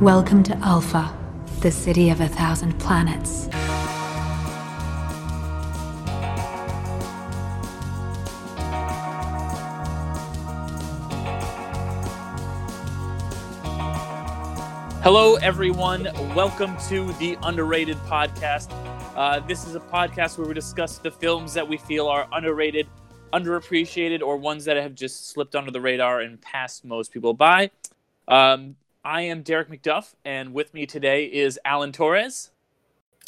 Welcome to Alpha, the city of a thousand planets. Hello, everyone. Welcome to the Underrated Podcast. Uh, this is a podcast where we discuss the films that we feel are underrated, underappreciated, or ones that have just slipped under the radar and passed most people by. Um, I am Derek McDuff, and with me today is Alan Torres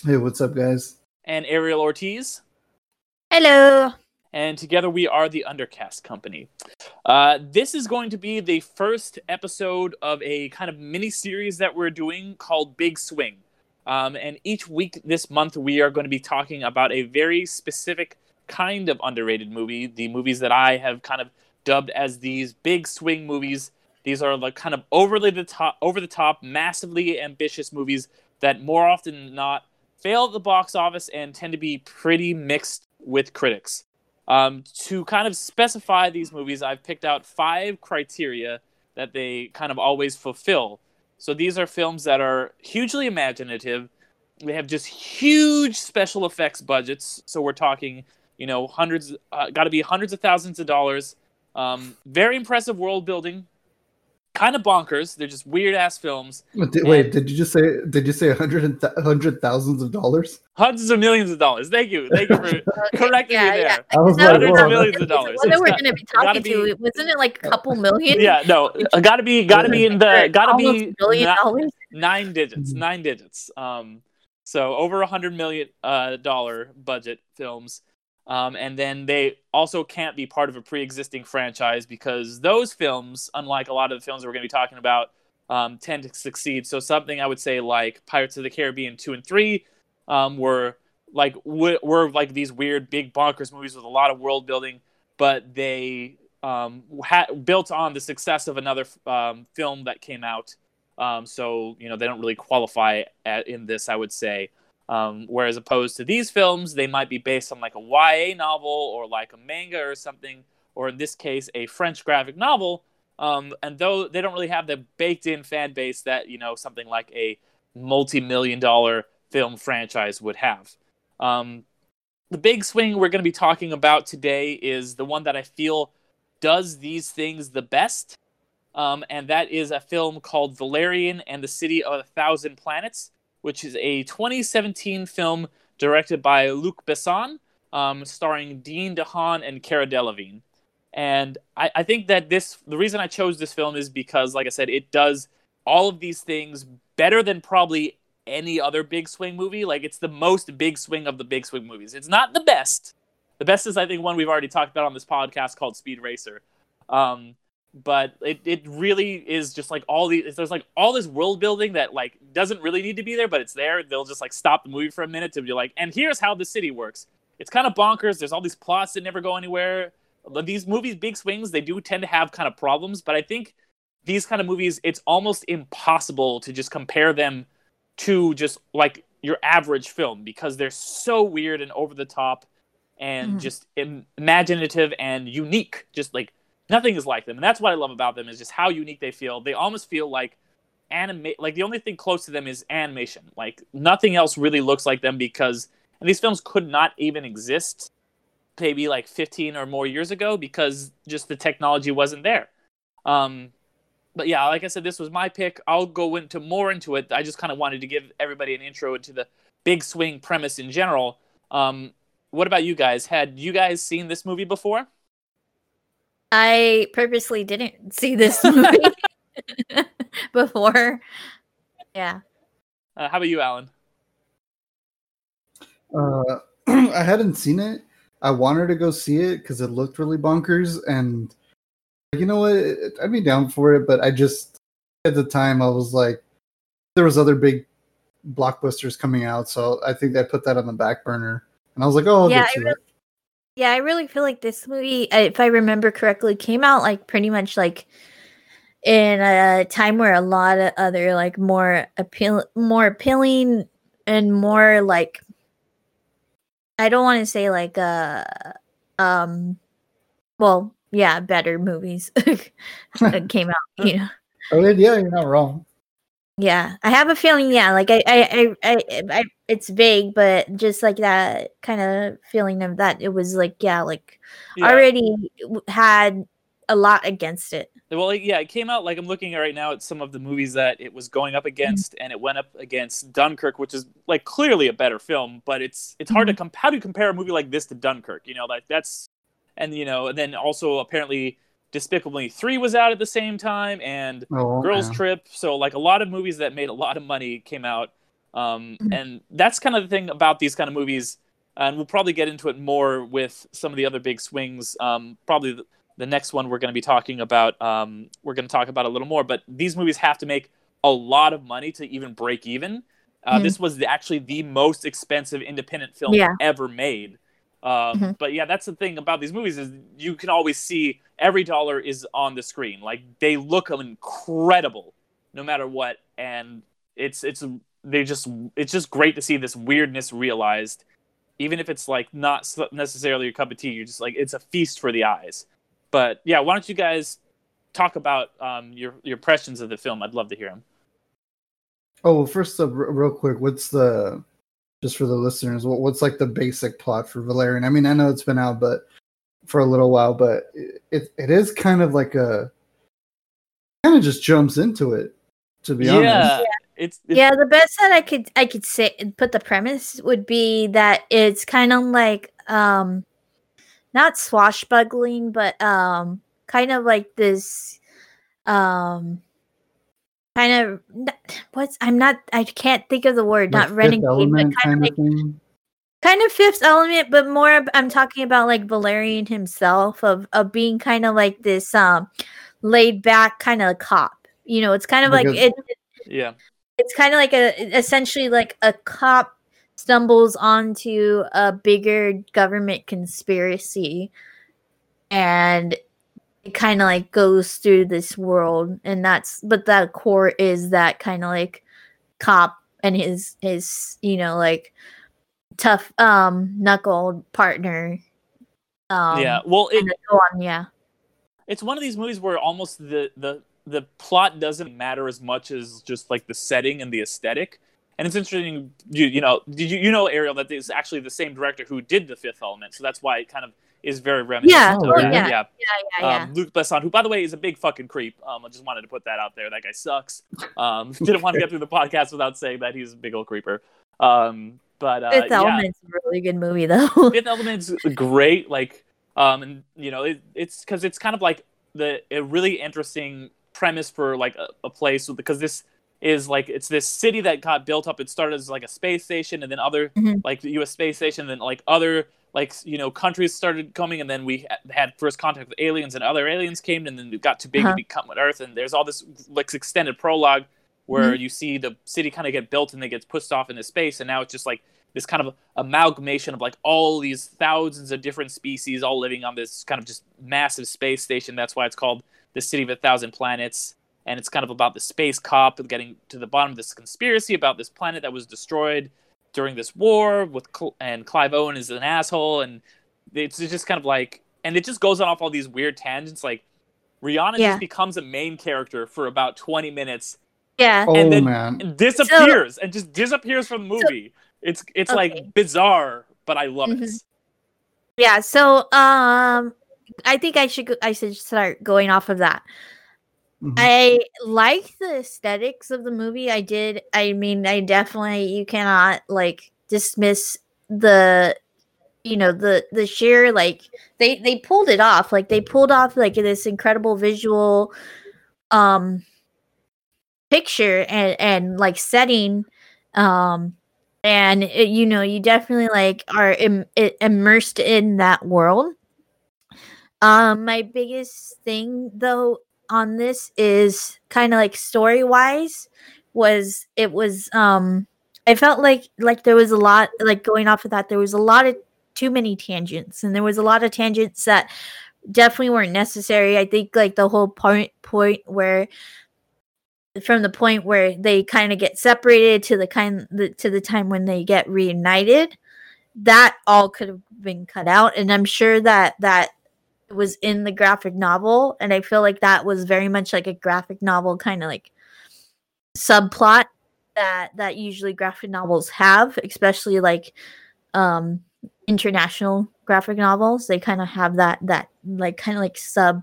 Hey, what's up, guys? and Ariel Ortiz. Hello. and together we are the Undercast Company. Uh, this is going to be the first episode of a kind of mini series that we're doing called Big Swing. Um, and each week this month, we are going to be talking about a very specific kind of underrated movie. The movies that I have kind of dubbed as these big swing movies. These are like kind of overly the top, over the top, massively ambitious movies that more often than not fail at the box office and tend to be pretty mixed with critics. Um, to kind of specify these movies, I've picked out five criteria that they kind of always fulfill. So these are films that are hugely imaginative. They have just huge special effects budgets. So we're talking, you know, hundreds, uh, got to be hundreds of thousands of dollars. Um, very impressive world building. Kind of bonkers. They're just weird ass films. Wait, did, wait, did you just say? Did you say a hundred and th- hundred thousands of dollars? Hundreds of millions of dollars. Thank you. Thank you for correcting yeah, me there. I was That like, Hundreds of whoa. millions of dollars. What It's we're gonna be gotta talking be- to? Wasn't it like a couple million? Yeah, no, uh, gotta be, gotta be in the, gotta be a billion ni- dollars. nine digits, nine digits. Um, so over a hundred million uh, dollar budget films, um, and then they also can't be part of a pre-existing franchise because those films, unlike a lot of the films we're going to be talking about, um, tend to succeed. So something I would say like Pirates of the Caribbean two and three um, were like w- were like these weird big bonkers movies with a lot of world building, but they um, ha- built on the success of another um, film that came out. Um, so you know they don't really qualify at, in this, I would say. Um, whereas opposed to these films, they might be based on like a YA novel or like a manga or something, or in this case, a French graphic novel. Um, and though they don't really have the baked-in fan base that you know something like a multi-million dollar film franchise would have. Um, the big swing we're going to be talking about today is the one that I feel does these things the best um, and that is a film called Valerian and the City of a Thousand Planets, which is a 2017 film directed by Luc Besson, um, starring Dean DeHaan and Cara Delevingne. And I, I think that this, the reason I chose this film is because, like I said, it does all of these things better than probably any other big swing movie. Like it's the most big swing of the big swing movies. It's not the best. The best is, I think, one we've already talked about on this podcast called Speed Racer. Um, but it, it really is just like all these there's like all this world building that like doesn't really need to be there but it's there. They'll just like stop the movie for a minute to be like and here's how the city works. It's kind of bonkers. There's all these plots that never go anywhere. These movies big swings they do tend to have kind of problems but i think these kind of movies it's almost impossible to just compare them to just like your average film because they're so weird and over the top and Mhm. just imaginative and unique. Just like nothing is like them. And that's what i love about them is just how unique they feel. They almost feel like anime like the only thing close to them is animation. Like nothing else really looks like them because and these films could not even exist maybe like 15 or more years ago because just the technology wasn't there. Um but yeah like i said this was my pick. I'll go into more into it. I just kind of wanted to give everybody an intro into the big swing premise in general. Um what about you guys? Had you guys seen this movie before I purposely didn't see this movie before. Yeah. uh, how about you alan Uh, I hadn't seen it. I wanted to go see it because it looked really bonkers, and you know what? I'd be down for it, but I just at the time I was like, there was other big blockbusters coming out, so I think I put that on the back burner, and I was like, oh, I'll Yeah, get I to really- it. Yeah, I really feel like this movie, uh, if I remember correctly, came out like pretty much like in a time where a lot of other like more appeal more appealing and more like I don't want to say like uh um well, yeah, better movies came out, you know. Oh yeah, yeah, you're not wrong. Yeah, I have a feeling. Yeah, like I, I, I, I, I it's vague, but just like that kind of feeling of that it was like, yeah, like Yeah. already had a lot against it. Well, yeah, it came out like I'm looking at right now at some of the movies that it was going up mm-hmm. against, and it went up against Dunkirk, which is like clearly a better film, but it's it's hard to mm-hmm. comp- how do you compare a movie like this to Dunkirk? You know, like that's and you know, and then also apparently Despicable Me Three was out at the same time, and Oh, Girls yeah. Trip. So like a lot of movies that made a lot of money came out, um, Mhm. and that's kind of the thing about these kind of movies. And we'll probably get into it more with some of the other big swings. Um, probably the, the next one we're going to be talking about. Um, we're going to talk about a little more. But these movies have to make a lot of money to even break even. Uh, Mhm. This was the, actually the most expensive independent film Yeah. ever made. Um, Mhm. But yeah, that's the thing about these movies is you can always see every dollar is on the screen. Like they look incredible, no matter what, and it's it's they just it's just great to see this weirdness realized, even if it's like not necessarily your cup of tea. You're just like it's a feast for the eyes. But yeah, why don't you guys talk about um, your your impressions of the film? I'd love to hear them. Oh, well, first up, real quick, what's the just for the listeners? What, what's like the basic plot for Valerian? I mean, I know it's been out, but for a little while, but it it, it is kind of like a kind of just jumps into it. To be honest, Yeah, it's, it's yeah, the best that I could I could say put the premise would be that it's kind of like um not swashbuckling, but um kind of like this um kind of what's I'm not I can't think of the word, Like not Fifth renegade, but Element kind of like thing. kind of fifth element but more i'm talking about like valerian himself of of being kind of like this um laid back kind of cop you know it's kind of like Like a- it, yeah. It's kind of like a essentially like a cop stumbles onto a bigger government conspiracy and it kind of like goes through this world and that's but that core is that kind of like cop and his his you know like tough um knuckled partner um yeah. Well, it, on yeah it's one of these movies where almost the the the plot doesn't matter as much as just like the setting and the aesthetic. And it's interesting, you you know, did you you know Ariel that is actually the same director who did the Fifth Element, so that's why it kind of is very reminiscent. Yeah, of oh, yeah. yeah. yeah yeah yeah Um, Luc Besson, who by the way is a big fucking creep. Um, I just wanted to put that out there. That guy sucks. Um, didn't want to get through the podcast without saying that he's a big old creeper. Um, but uh, fifth yeah. element's a really good movie though Fifth Element's great. Like, um, and you know, it, it's because it's kind of like the a really interesting premise for like a, a place because this is like it's this city that got built up. It started as like a space station, and then other Mhm. like the U.S. space station, and then like other like you know countries started coming, and then we had first contact with aliens, and other aliens came, and then it got too big Uh-huh. to become with Earth, and there's all this like extended prologue where you see the city kind of get built and then gets pushed off into space, and now it's just like this kind of amalgamation of like all these thousands of different species all living on this kind of just massive space station. That's why it's called the City of a Thousand Planets. And it's kind of about the space cop getting to the bottom of this conspiracy about this planet that was destroyed during this war with Cl- and Clive Owen is an asshole and it's it's just kind of like and it just goes on off all these weird tangents like Rihanna Yeah. just becomes a main character for about 20 minutes yeah Oh and then- man, and disappears and just disappears from the movie. it's it's Okay. like bizarre, but I love it. Mhm. Yeah, so um I think I should I should start going off of that. Mhm. I like the aesthetics of the movie. I did. I mean, I definitely you cannot like dismiss the you know the the sheer like they they pulled it off. Like they pulled off like this incredible visual um picture and and like setting um and it, you know you definitely like are Im- immersed in that world um my biggest thing though on this is kind of like story wise was it was um i felt like like there was a lot like going off of that there was a lot of too many tangents and there was a lot of tangents that definitely weren't necessary. I think like the whole point point where from the point where they kind of get separated to the kind the, to the time when they get reunited that all could have been cut out and i'm sure that that was in the graphic novel and i feel like that was very much like a graphic novel kind of like subplot that that usually graphic novels have, especially like um international graphic novels. They kind of have that that like kind of like sub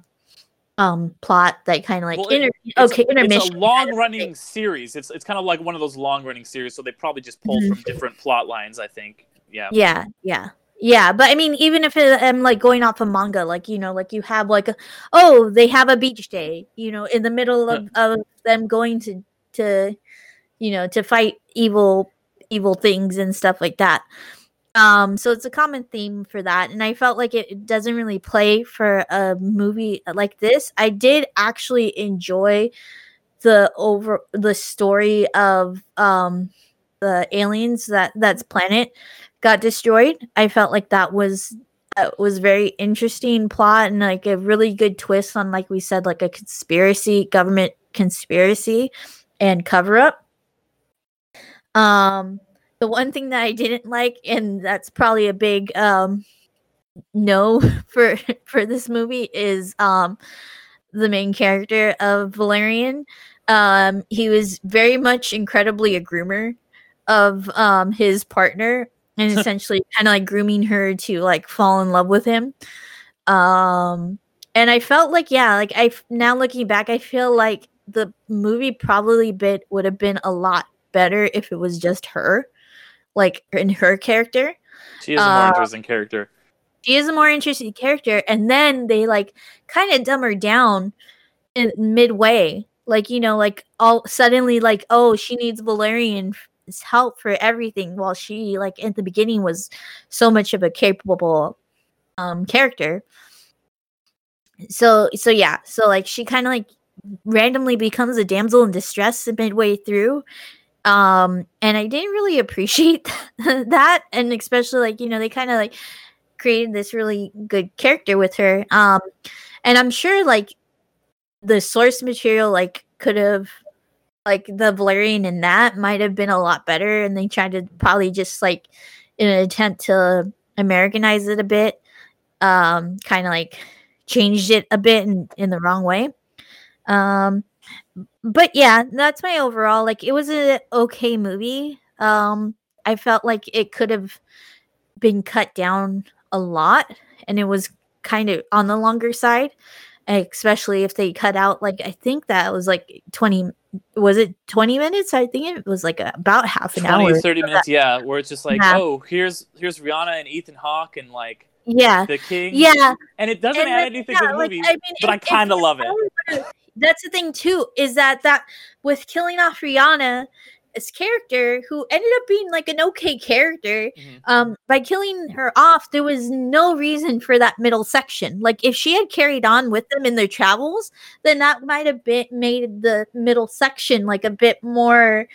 um plot that kind of like Well, inter- okay a, intermission. It's a long running series. It's it's kind of like one of those long running series, so they probably just pulled Mhm. from different plot lines. I think. Yeah. Yeah, yeah. Yeah, but I mean, even if it, I'm like going off a manga, like you know, like you have like, a, oh, they have a beach day, you know, in the middle of, of them going to to, you know, to fight evil evil things and stuff like that. Um, so it's a common theme for that, and I felt like it, it doesn't really play for a movie like this. I did actually enjoy the over the story of um the aliens that that's planet got destroyed. I felt like that was uh, was very interesting plot and like a really good twist on like we said like a conspiracy government conspiracy and cover up. Um the one thing that I didn't like and that's probably a big um no for for this movie is um the main character of Valerian. Um he was very much incredibly a groomer of um his partner and essentially kind of like grooming her to like fall in love with him. Um and i felt like yeah like i now looking back i feel like the movie probably bit would have been a lot better if it was just her like in her character. She is a more Uh, interesting character. she is a more interesting character and then they like kind of dumb her down in midway. Like you know like all suddenly like oh she needs valerian's help for everything while she like in the beginning was so much of a capable um character. So so yeah so like she kind of like randomly becomes a damsel in distress midway through um and i didn't really appreciate that and especially like you know they kind of like created this really good character with her um and i'm sure like the source material like could have like the valerian in that might have been a lot better and they tried to probably just like in an attempt to americanize it a bit um kind of like changed it a bit in, in the wrong way. Um but yeah that's my overall like it was a okay movie. Um i felt like it could have been cut down a lot and it was kind of on the longer side especially if they cut out like i think that was like 20 was it 20 minutes? I think it was like about half an 20 hour. 30 minutes yeah where it's just like Yeah. oh here's here's rihanna and ethan hawke and like yeah. the king. Yeah. And it doesn't and, add like, anything yeah, to the like, movie I mean, but i if- if kind of love it. that's the thing too is that that with killing off rihanna this character who ended up being like an okay character Mhm. um by killing her off there was no reason for that middle section. Like if she had carried on with them in their travels then that might have been made the middle section like a bit more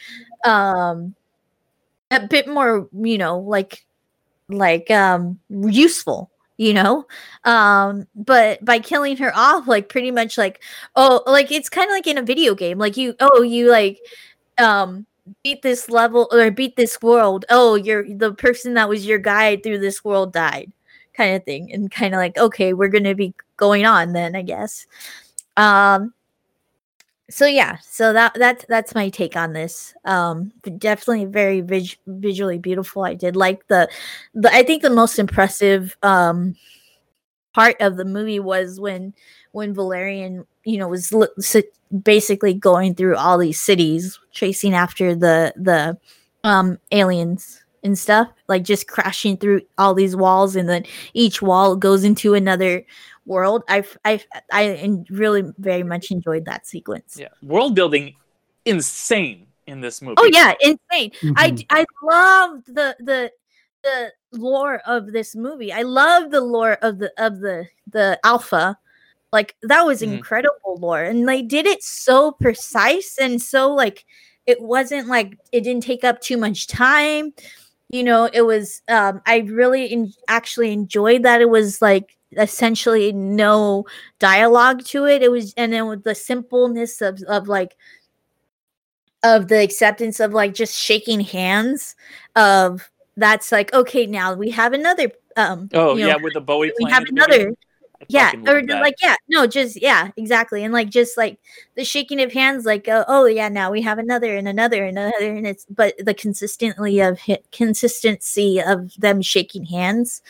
um a bit more you know like like um useful you know? Um but by killing her off like pretty much like oh like it's kind of like in a video game like you oh you like um beat this level or beat this world. Oh you're the person that was your guide through this world died kind of thing and kind of like okay we're gonna be going on then i guess. Um so yeah so that that's that's my take on this. Um definitely very vis- visually beautiful. I did like the the i think the most impressive um part of the movie was when when valerian you know was li- si- basically going through all these cities chasing after the the um aliens and stuff like just crashing through all these walls and then each wall goes into another world i've i i really very much enjoyed that sequence yeah world building insane in this movie oh yeah insane I Mhm. d- I loved the the the lore of this movie. I love the lore of the of the the alpha. Like that was Mhm. incredible lore, and they did it so precise and so like it wasn't like it didn't take up too much time. You know, it was. um I really en- actually enjoyed that it was like essentially no dialogue to it. It was, and then with the simpleness of of like of the acceptance of like just shaking hands of that's like okay now we have another um oh you know, yeah with the bowie we have another beginning. Yeah or like yeah no just yeah exactly and like just like the shaking of hands like uh, oh yeah now we have another and another and another and it's but the consistently of hit consistency of them shaking hands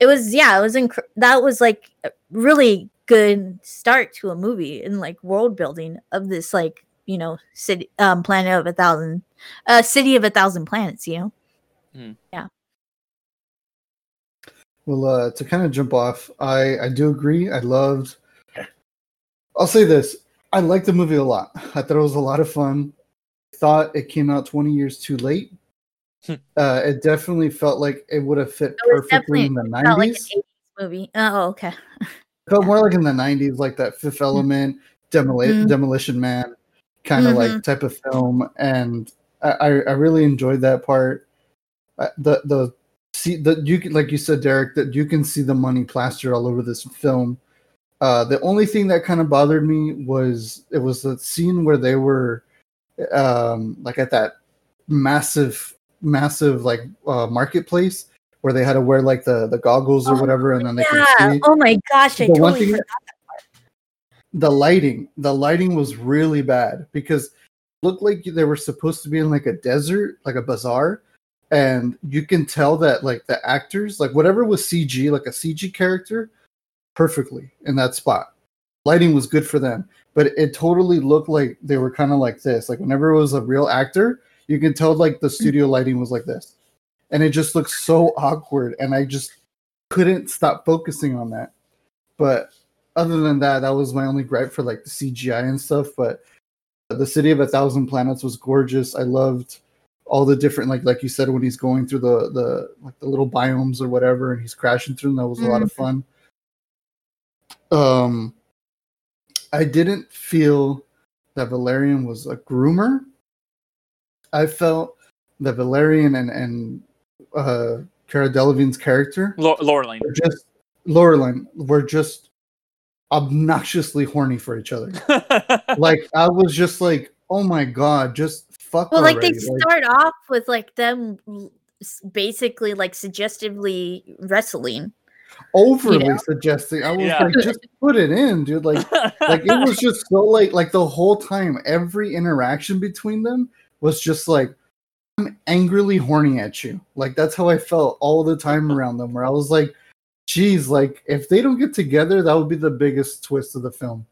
it was yeah it was inc- that was like a really good start to a movie and like world building of this like you know city um planet of a thousand uh city of a thousand planets you know Well, uh, to kind of jump off, I I do agree. I loved. I'll say this: I liked the movie a lot. I thought it was a lot of fun. Thought it came out 20 years too late. Hmm. uh, it definitely felt like it would have fit perfectly in the definitely- felt like 90s. 80s movie oh okay felt more like in the 90s, like that Fifth Element, Demoli- Mhm. Demolition Man kind of Mhm. like type of film, and I, I I really enjoyed that part. Uh, the the see that you can like you said, Derek, that you can see the money plastered all over this film. Uh, the only thing that kind of bothered me was it was the scene where they were um, like at that massive massive like uh, marketplace where they had to wear like the the goggles or Oh, whatever and then they yeah. could see. Oh my gosh i The totally forgot the lighting the lighting was really bad because looked like they were supposed to be in like a desert like a bazaar and you can tell that like the actors like whatever was cg like a cg character perfectly in that spot lighting was good for them but it totally looked like they were kind of like this like whenever it was a real actor you can tell like the studio mm-hmm. lighting was like this and it just looked so awkward and i just couldn't stop focusing on that but other than that, that was my only gripe for like the CGI and stuff. But the City of a Thousand Planets was gorgeous. I loved all the different like like you said when he's going through the the like the little biomes or whatever, and he's crashing through them. That was a lot of fun. Um, I didn't feel that Valerian was a groomer. I felt that Valerian and and uh, Cara Delevingne's character Lo- Laureline. were just Laureline were just obnoxiously horny for each other. Like I was just like, oh my god, just fuck. well like they already. Like, start off with like them basically like suggestively wrestling overly know? suggesting. I was Yeah. like, just put it in, dude. Like, like it was just so like like the whole time, every interaction between them was just like. I'm angrily horny at you. Like that's how I felt all the time around them. Where I was like, "Geez, like if they don't get together, that would be the biggest twist of the film."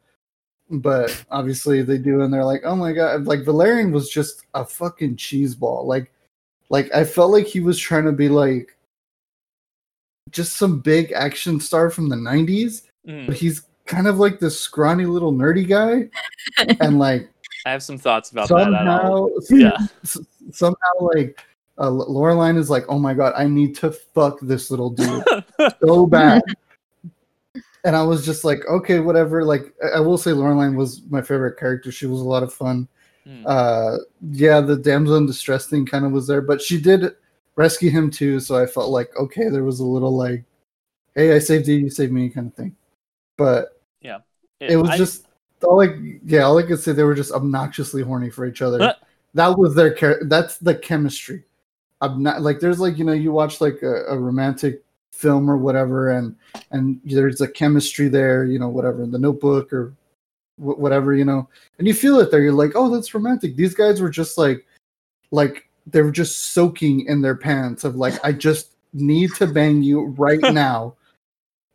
But obviously they do, and they're like, "Oh my god!" Like Valerian was just a fucking cheese ball. Like, like I felt like he was trying to be like just some big action star from the '90s, Mm, but he's kind of like this scrawny little nerdy guy, and like I have some thoughts about that. Somehow, Yeah. somehow, like uh, Laureline is like, "Oh my god, I need to fuck this little dude so bad." And I was just like, "Okay, whatever." Like, I, I will say, Laureline was my favorite character. She was a lot of fun. Mm. Uh, yeah, the damsel in distress thing kind of was there, but she did rescue him too. So I felt like, okay, there was a little like, "Hey, I saved you, you saved me," kind of thing. But yeah, it was I- just all like yeah all i could say they were just obnoxiously horny for each other that was their char- that's the chemistry i'm not like there's like you know you watch like a, a romantic film or whatever and and there's a chemistry there you know whatever in the notebook or wh- whatever you know. And you feel it there you're like oh that's romantic. These guys were just like like they were just soaking in their pants of like i just need to bang you right now.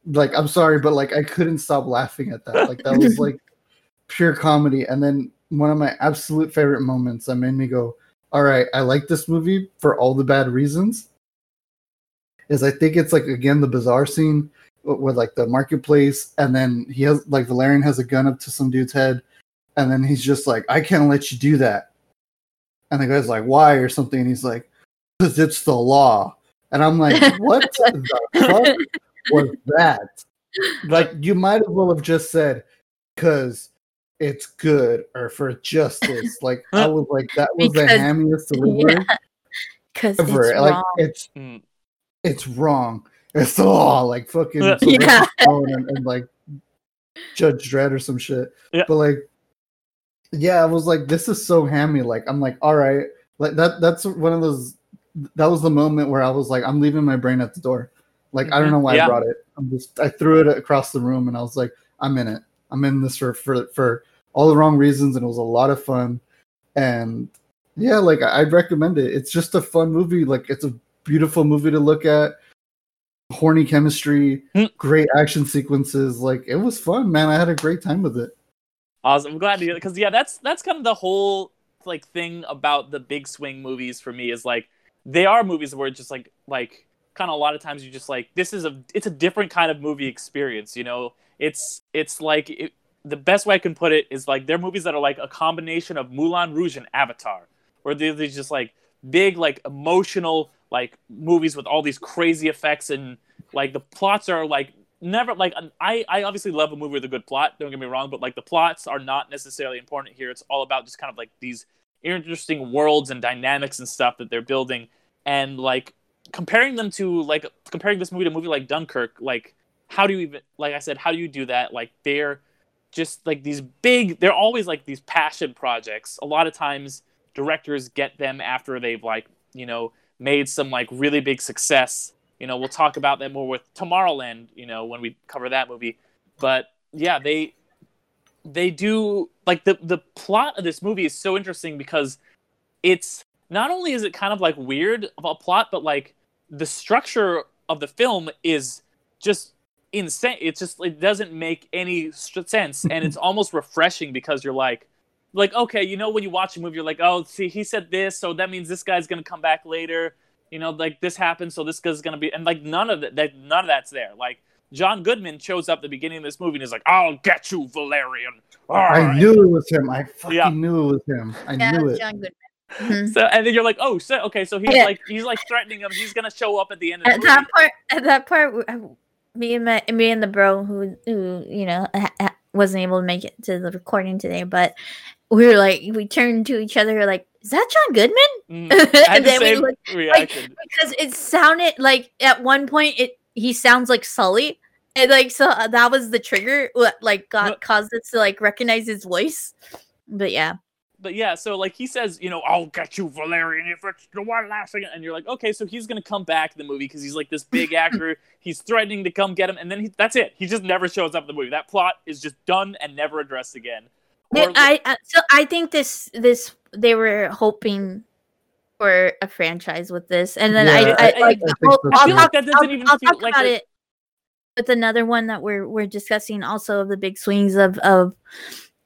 Like i'm sorry but like i couldn't stop laughing at that. Like that was like pure comedy. And then one of my absolute favorite moments that made me go all right i like this movie for all the bad reasons is i think it's like again the bizarre scene with, with, like the marketplace and then he has like valerian has a gun up to some dude's head and then he's just like i can't let you do that. And the guy's like why? or something and he's like because it's the law. And i'm like what the fuck was that? Like you might as well have just said because it's good or for justice. Like i was like that was the Because- hammiest delivery yeah. Because it's ever like wrong. it's Mm. It's wrong it's the law like fucking Yeah. Yeah. And, and like judge dredd or some shit Yeah. but like yeah i was like this is so hammy like i'm like all right like that that's one of those that was the moment where i was like i'm leaving my brain at the door Like I don't Mhm. know why Yeah. I brought it. I'm just I threw it across the room and I was like, I'm in it. I'm in this for for for all the wrong reasons and it was a lot of fun. And yeah, like I- I'd recommend it. It's just a fun movie. Like it's a beautiful movie to look at. Horny chemistry, Hmm. great action sequences. Like it was fun, man. I had a great time with it. Awesome. I'm glad to hear because yeah, that's that's kind of the whole like thing about the big swing movies for me is like they are movies where it's just like like kind of a lot of times you just like this is a it's a different kind of movie experience. You know, it's it's like it, the best way I can put it is like they're movies that are like a combination of Moulin Rouge and Avatar, where they're these just like big like emotional like movies with all these crazy effects and like the plots are like never like I I obviously love a movie with a good plot. Don't get me wrong, but like the plots are not necessarily important here. It's all about just kind of like these interesting worlds and dynamics and stuff that they're building, and like comparing them to like comparing this movie to a movie like Dunkirk. Like how do you even like I said how do you do that? Like they're just like these big. They're always like these passion projects. A lot of times directors get them after they've like you know made some like really big success. You know we'll talk about that more with tomorrowland you know when we cover that movie. But yeah they they do like the the plot of this movie is so interesting because it's not only is it kind of like weird of a plot but like the structure of the film is just insane it's just it doesn't make any sense. And it's almost refreshing because you're like like okay you know when you watch a movie you're like oh see he said this so that means this guy's gonna come back later you know like this happened so this guy's gonna be and like none of that, that none of that's there like john goodman shows up at the beginning of this movie and is like i'll get you valerian I knew it was him. I fucking Yeah. knew it was him. I Yeah, knew it. John Goodman. Mhm. so and then you're like oh so okay so he's Yeah. like he's like threatening him he's gonna show up at the end of the At movie that part, at that part, me and my, me and the bro who who you know ha- ha- wasn't able to make it to the recording today, but we were like we turned to each other like, is that John Goodman? Mm, and the then we looked reaction because it sounded like at one point it he sounds like Sully. And like so uh, that was the trigger what like got No. caused us to like recognize his voice. But yeah. but yeah, so like he says, you know, I'll get you, Valerian, if it's the one last thing. And you're like, okay, so he's gonna come back in the movie because he's like this big actor. he's threatening to come get him, and then he, that's it. He just never shows up in the movie. That plot is just done and never addressed again. Yeah, Or- I uh, so I think this this they were hoping for a franchise with this, and then Yeah, I, I, I- like I think I'll, so I'll too. feel like talk, that doesn't I'll, even I'll talk like about a- it with another one that we're we're discussing also of the big swings of of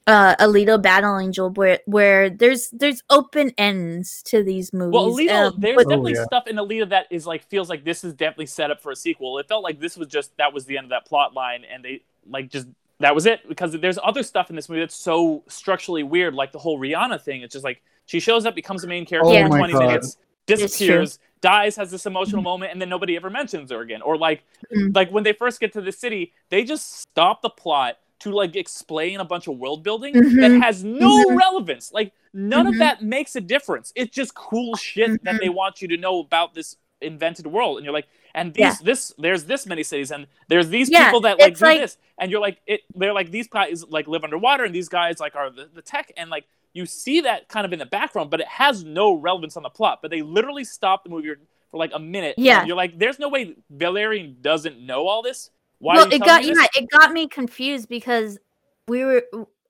uh Alita Battle Angel where where there's there's open ends to these movies. Well, Alita, um, there's with- Oh, definitely yeah. stuff in Alita that is like feels like this is definitely set up for a sequel. It felt like this was just that was the end of that plot line, and they like just that was it because there's other stuff in this movie that's so structurally weird, like the whole Rihanna thing. It's just like she shows up, becomes the main character Oh for 20 God. minutes, disappears, dies, has this emotional moment, and then nobody ever mentions her again. Or like Mhm. like when they first get to the city, they just stop the plot to like explain a bunch of world building Mhm. that has no Mhm. relevance. Like none of Mhm. that makes a difference. It's just cool shit that they want you to know about this invented world, and you're like, and these Yeah. this there's this many cities, and there's these Yeah, people that like do like- this, and you're like, it. They're like these guys like live underwater, and these guys like are the, the tech, and like you see that kind of in the background, but it has no relevance on the plot. But they literally stop the movie for like a minute. and Yeah. you're like, there's no way Valerian doesn't know all this. Why? well, it got yeah, it got me confused because we were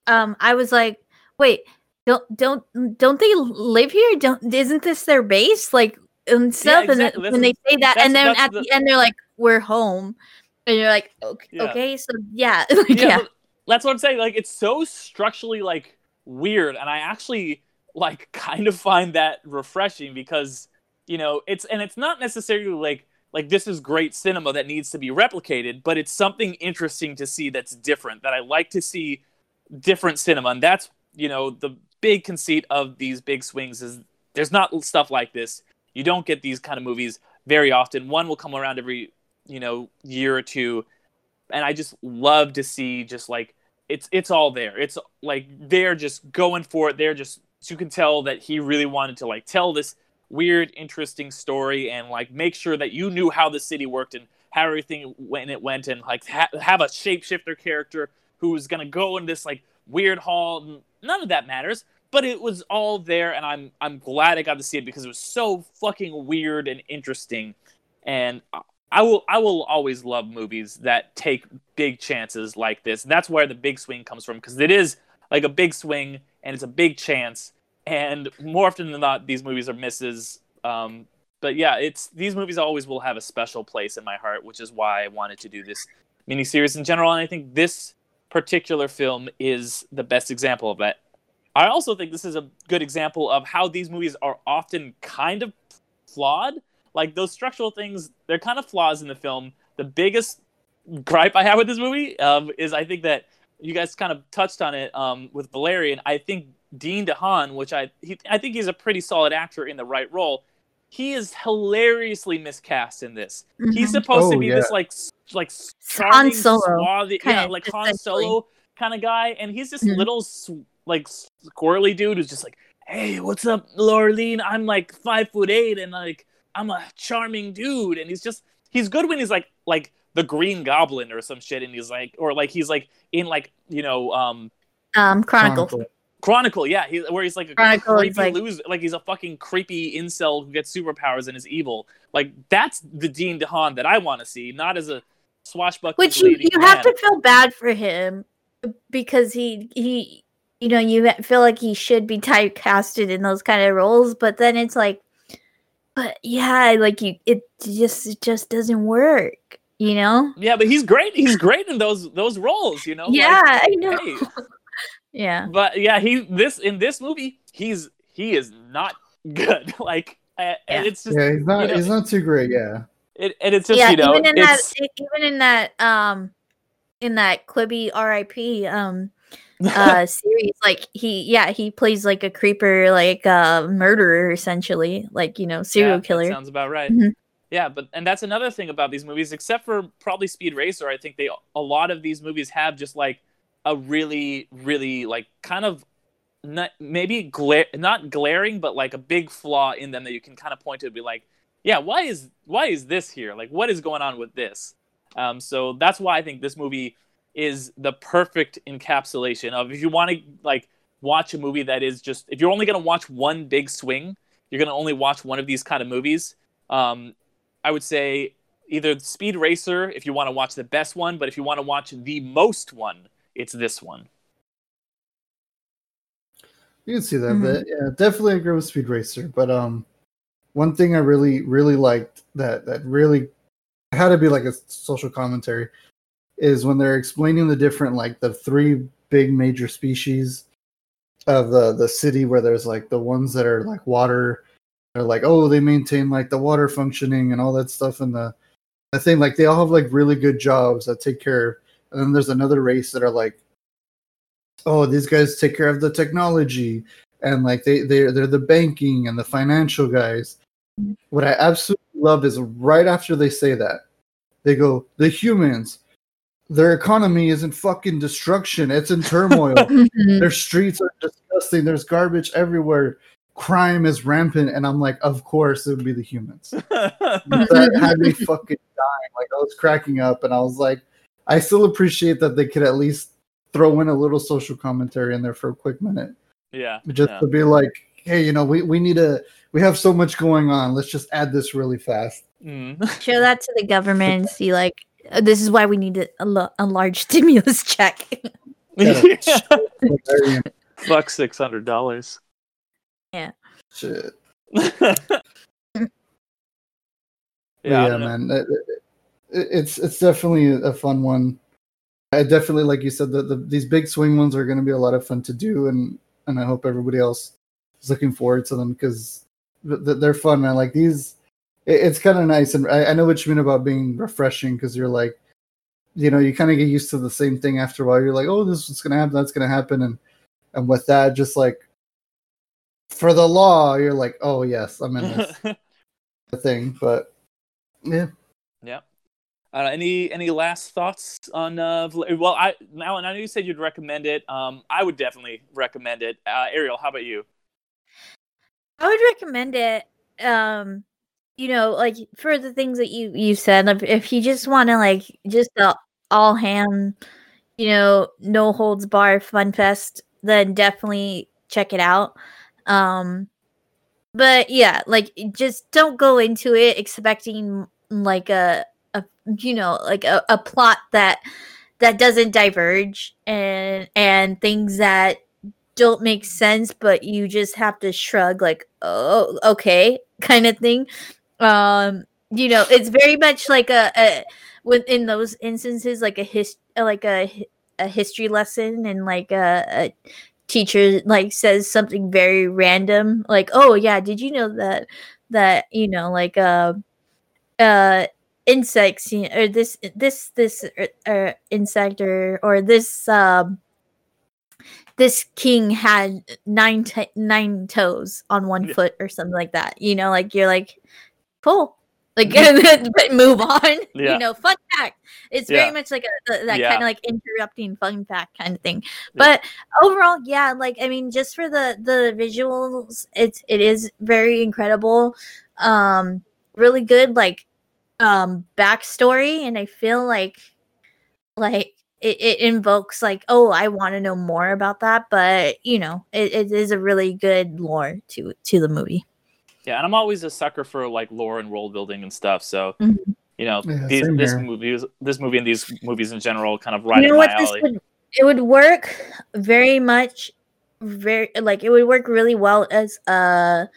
um I was like, wait, don't don't don't they live here? Don't isn't this their base? Like and stuff, exactly. and then, when they say that, and then at the- the, end they're like, we're home, and you're like, okay, Yeah. okay so yeah, like, yeah, yeah, that's what I'm saying. Like it's so structurally like weird, and I actually like kind of find that refreshing because you know it's and it's not necessarily like like this is great cinema that needs to be replicated, but it's something interesting to see that's different. That I like to see different cinema, and that's you know the big conceit of these big swings is there's not stuff like this. You don't get these kind of movies very often. One will come around every you know year or two and I just love to see just like it's it's all there. It's like they're just going for it. They're just you can tell that he really wanted to like tell this weird, interesting story and like make sure that you knew how the city worked and how everything when it went and like ha- have a shapeshifter character who's gonna go in this like weird hall. None of that matters, but it was all there, and I'm I'm glad I got to see it because it was so fucking weird and interesting, and. I- will I will always love movies that take big chances like this. That's where the big swing comes from because it is like a big swing and it's a big chance. And more often than not, these movies are misses. Um, but yeah, it's these movies always will have a special place in my heart, which is why I wanted to do this miniseries in general. And I think this particular film is the best example of that. I also think this is a good example of how these movies are often kind of flawed. Like those structural things, they're kind of flaws in the film. The biggest gripe I have with this movie um, is I think that you guys kind of touched on it um, with Valerian. I think Dean DeHaan, which I he, I think he's a pretty solid actor in the right role. He is hilariously miscast in this. Mm-hmm. He's supposed Oh, to be yeah. this like s- like Han charming, Solo, suave- yeah, kinda, like Han. Solo kind of guy, and he's this Mhm. little s- like squirrely dude who's just like, "Hey, what's up, Laureline? I'm like five foot eight, and like I'm a charming dude." And he's just he's good when he's like like the Green Goblin or some shit, and he's like or like he's like in like you know um Um, Chronicle. Chronicle. Chronicle, yeah, he, where he's like a Chronicle creepy like- loser, like he's a fucking creepy incel who gets superpowers and is evil. Like that's the Dean DeHaan that I want to see, not as a swashbuckling. Which you, you have to feel bad for him because he he you know you feel like he should be typecasted in those kind of roles, but then it's like, but yeah, like you it just it just doesn't work, you know? Yeah, but he's great. He's great in those those roles, you know. Like, yeah, I know. hey, Yeah. but yeah, he this in this movie, he's he is not good. like, uh, and Yeah. it's just Yeah, he's not. you know, he's not too great. Yeah. it, and it's just yeah, you know, even in that it's even in that um in that Quibi RIP um uh series like he yeah he plays like a creeper like uh murderer essentially like you know serial Yeah, killer sounds about right. Mhm. Yeah, but and that's another thing about these movies, except for probably Speed Racer. I think they a lot of these movies have just like a really, really like kind of not maybe glare not glaring, but like a big flaw in them that you can kind of point to and be like, yeah, why is why is this here? Like, what is going on with this? Um, so that's why I think this movie is the perfect encapsulation of if you want to like watch a movie that is just if you're only going to watch one big swing, you're going to only watch one of these kind of movies. Um, I would say either Speed Racer if you want to watch the best one, but if you want to watch the most one, it's this one. You can see that, Mhm. but yeah, definitely agree with Speed Racer. But um, one thing I really, really liked that that really had to be like a social commentary is when they're explaining the different like the three big major species of the the city where there's like the ones that are like water they're like oh they maintain like the water functioning and all that stuff and the I think like they all have like really good jobs that take care of and then there's another race that are like oh these guys take care of the technology and like they they're they're the banking and the financial guys. Mm-hmm. What i absolutely love is right after they say that they go the humans their economy is in fucking destruction it's in turmoil Mhm. their streets are disgusting there's garbage everywhere crime is rampant and i'm like of course it would be the humans that had me fucking dying. Like I was cracking up, and I was like, I still appreciate that they could at least throw in a little social commentary in there for a quick minute, yeah. just yeah. to be like, hey, you know, we we need a we have so much going on. Let's just add this really fast. Mm. show that to the government and see like this is why we need a, a, lo- a large stimulus check Yeah. Yeah. Fuck six hundred dollars. Yeah. Shit. yeah, Yeah, I don't know. man. It- it- it's it's definitely a fun one. I definitely, like you said, that the, these big swing ones are going to be a lot of fun to do, and and I hope everybody else is looking forward to them because th- th- they're fun, man. Like these, it, it's kind of nice, and I, I know what you mean about being refreshing because you're like, you know, you kind of get used to the same thing after a while. You're like, oh, this is going to happen, that's going to happen, and and with that, just like for the law, you're like, oh yes, I'm in this thing, but yeah. yeah. Uh, any any last thoughts on uh well I Alan I know you said you'd recommend it um I would definitely recommend it uh Ariel how about you I would recommend it. Um, you know, like for the things that you you said, if, you just want to like just a all ham, you know, no holds bar fun fest, then definitely check it out. Um, but yeah, like just don't go into it expecting like a a you know like a, a plot that that doesn't diverge and and things that don't make sense but you just have to shrug like oh okay kind of thing um you know it's very much like a, a within those instances like a his like a a history lesson and like a, a teacher like says something very random like oh yeah did you know that that you know like uh uh insects you know, or this this this uh, uh, insect or or this um this king had nine t- nine toes on one Yeah. foot or something like that you know like you're like cool like but move on Yeah. you know fun fact it's Yeah. very much like a, th- that Yeah. kind of like interrupting fun fact kind of thing but overall yeah like i mean just for the the visuals it's it is very incredible um really good like um backstory and i feel like like it, it invokes like oh i want to know more about that but you know it, it is a really good lore to to the movie Yeah, and I'm always a sucker for like lore and world building and stuff. So Mhm. you know, Yeah, these, same this here. movie, this movie, and these movies in general, kind of right you know what my this alley. would it would work very much very like it would work really well as a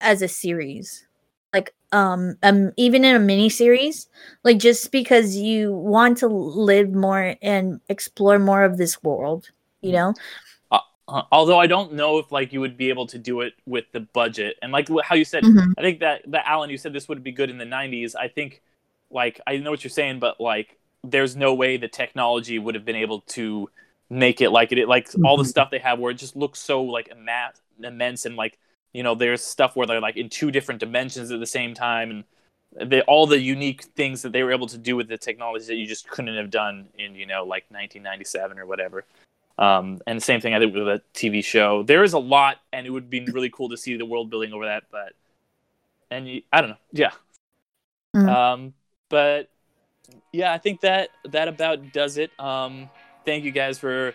as a series like um um even in a mini series like just because you want to live more and explore more of this world you know Uh, although I don't know if like you would be able to do it with the budget and like how you said, Mhm. I think that that Alan, you said this would be good in the '90s. I think like I know what you're saying, but like there's no way the technology would have been able to make it like it like all the Mhm. stuff they have where it just looks so like imma- immense and like you know there's stuff where they're like in two different dimensions at the same time and they, all the unique things that they were able to do with the technology that you just couldn't have done in you know like 1997 or whatever um, and the same thing I think with a TV show. There is a lot, and it would be really cool to see the world building over that. But and you, I don't know, yeah. Mhm. Um, but yeah, I think that that about does it. Um, thank you guys for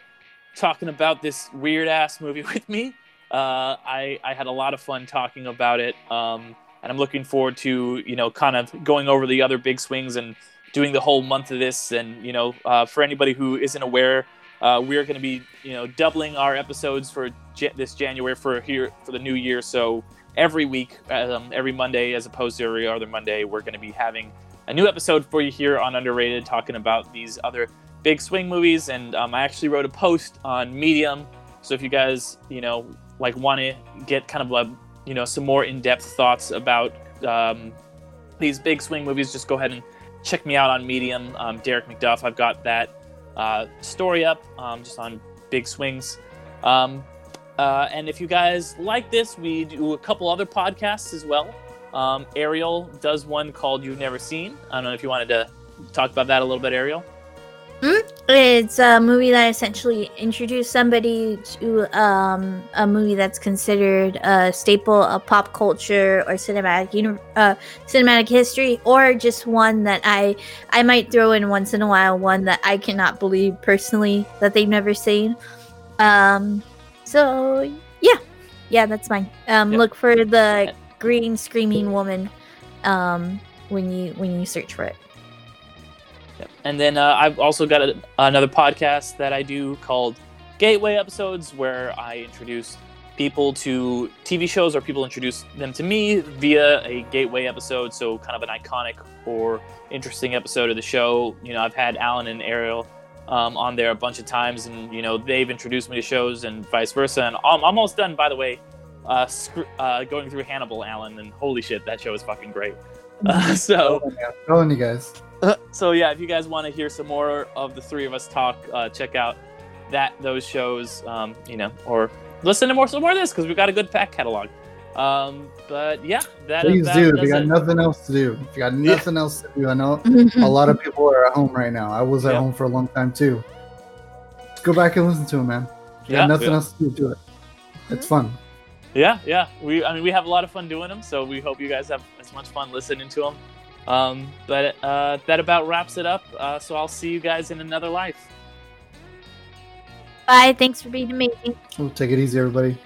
talking about this weird ass movie with me. Uh, I I had a lot of fun talking about it. Um, and I'm looking forward to you know kind of going over the other big swings and doing the whole month of this. And you know, uh, for anybody who isn't aware, uh, we're going to be you know doubling our episodes for this January for here for the new year. So every week, um, every Monday, as opposed to every other Monday, we're going to be having a new episode for you here on Underrated, talking about these other big swing movies. And um, I actually wrote a post on Medium, so if you guys you know like want to get kind of a you know some more in-depth thoughts about um, these big swing movies, just go ahead and check me out on Medium. Um, Derek McDuff. I've got that uh, story up um, just on big swings. Um, uh, and if you guys like this, we do a couple other podcasts as well. Um, Ariel does one called You've Never Seen. I don't know if you wanted to talk about that a little bit, Ariel. It's a movie that essentially introduced somebody to um, a movie that's considered a staple of pop culture or cinematic uni- uh, cinematic history, or just one that I I might throw in once in a while. One that I cannot believe personally that they've never seen. Um, so yeah, yeah, that's mine. Um, Yep. look for the green screaming woman um, when you when you search for it. And then uh, I've also got a, another podcast that I do called Gateway Episodes, where I introduce people to TV shows or people introduce them to me via a gateway episode. So, kind of an iconic or interesting episode of the show. You know, I've had Alan and Ariel um, on there a bunch of times, and, you know, they've introduced me to shows and vice versa. And I'm almost done, by the way, uh, scr- uh, going through Hannibal, Alan, and holy shit, that show is fucking great. Uh, so, I'm telling you guys. so yeah, if you guys want to hear some more of the three of us talk, uh, check out that those shows, um, you know, or listen to more some more of this because we've got a good back catalog. Um, but yeah, that Please that do. If you got it. nothing else to do, if you got Yeah. nothing else to do, I know a lot of people are at home right now. I was at Yeah. home for a long time too. Just go back and listen to them, man. If you Yeah, got nothing yeah. else to do, do it. It's fun. Yeah, yeah. We, I mean, we have a lot of fun doing them, so we hope you guys have as much fun listening to them. Um, but uh, that about wraps it up. Uh, so I'll see you guys in another life. Bye. Thanks for being amazing. We'll take it easy, everybody.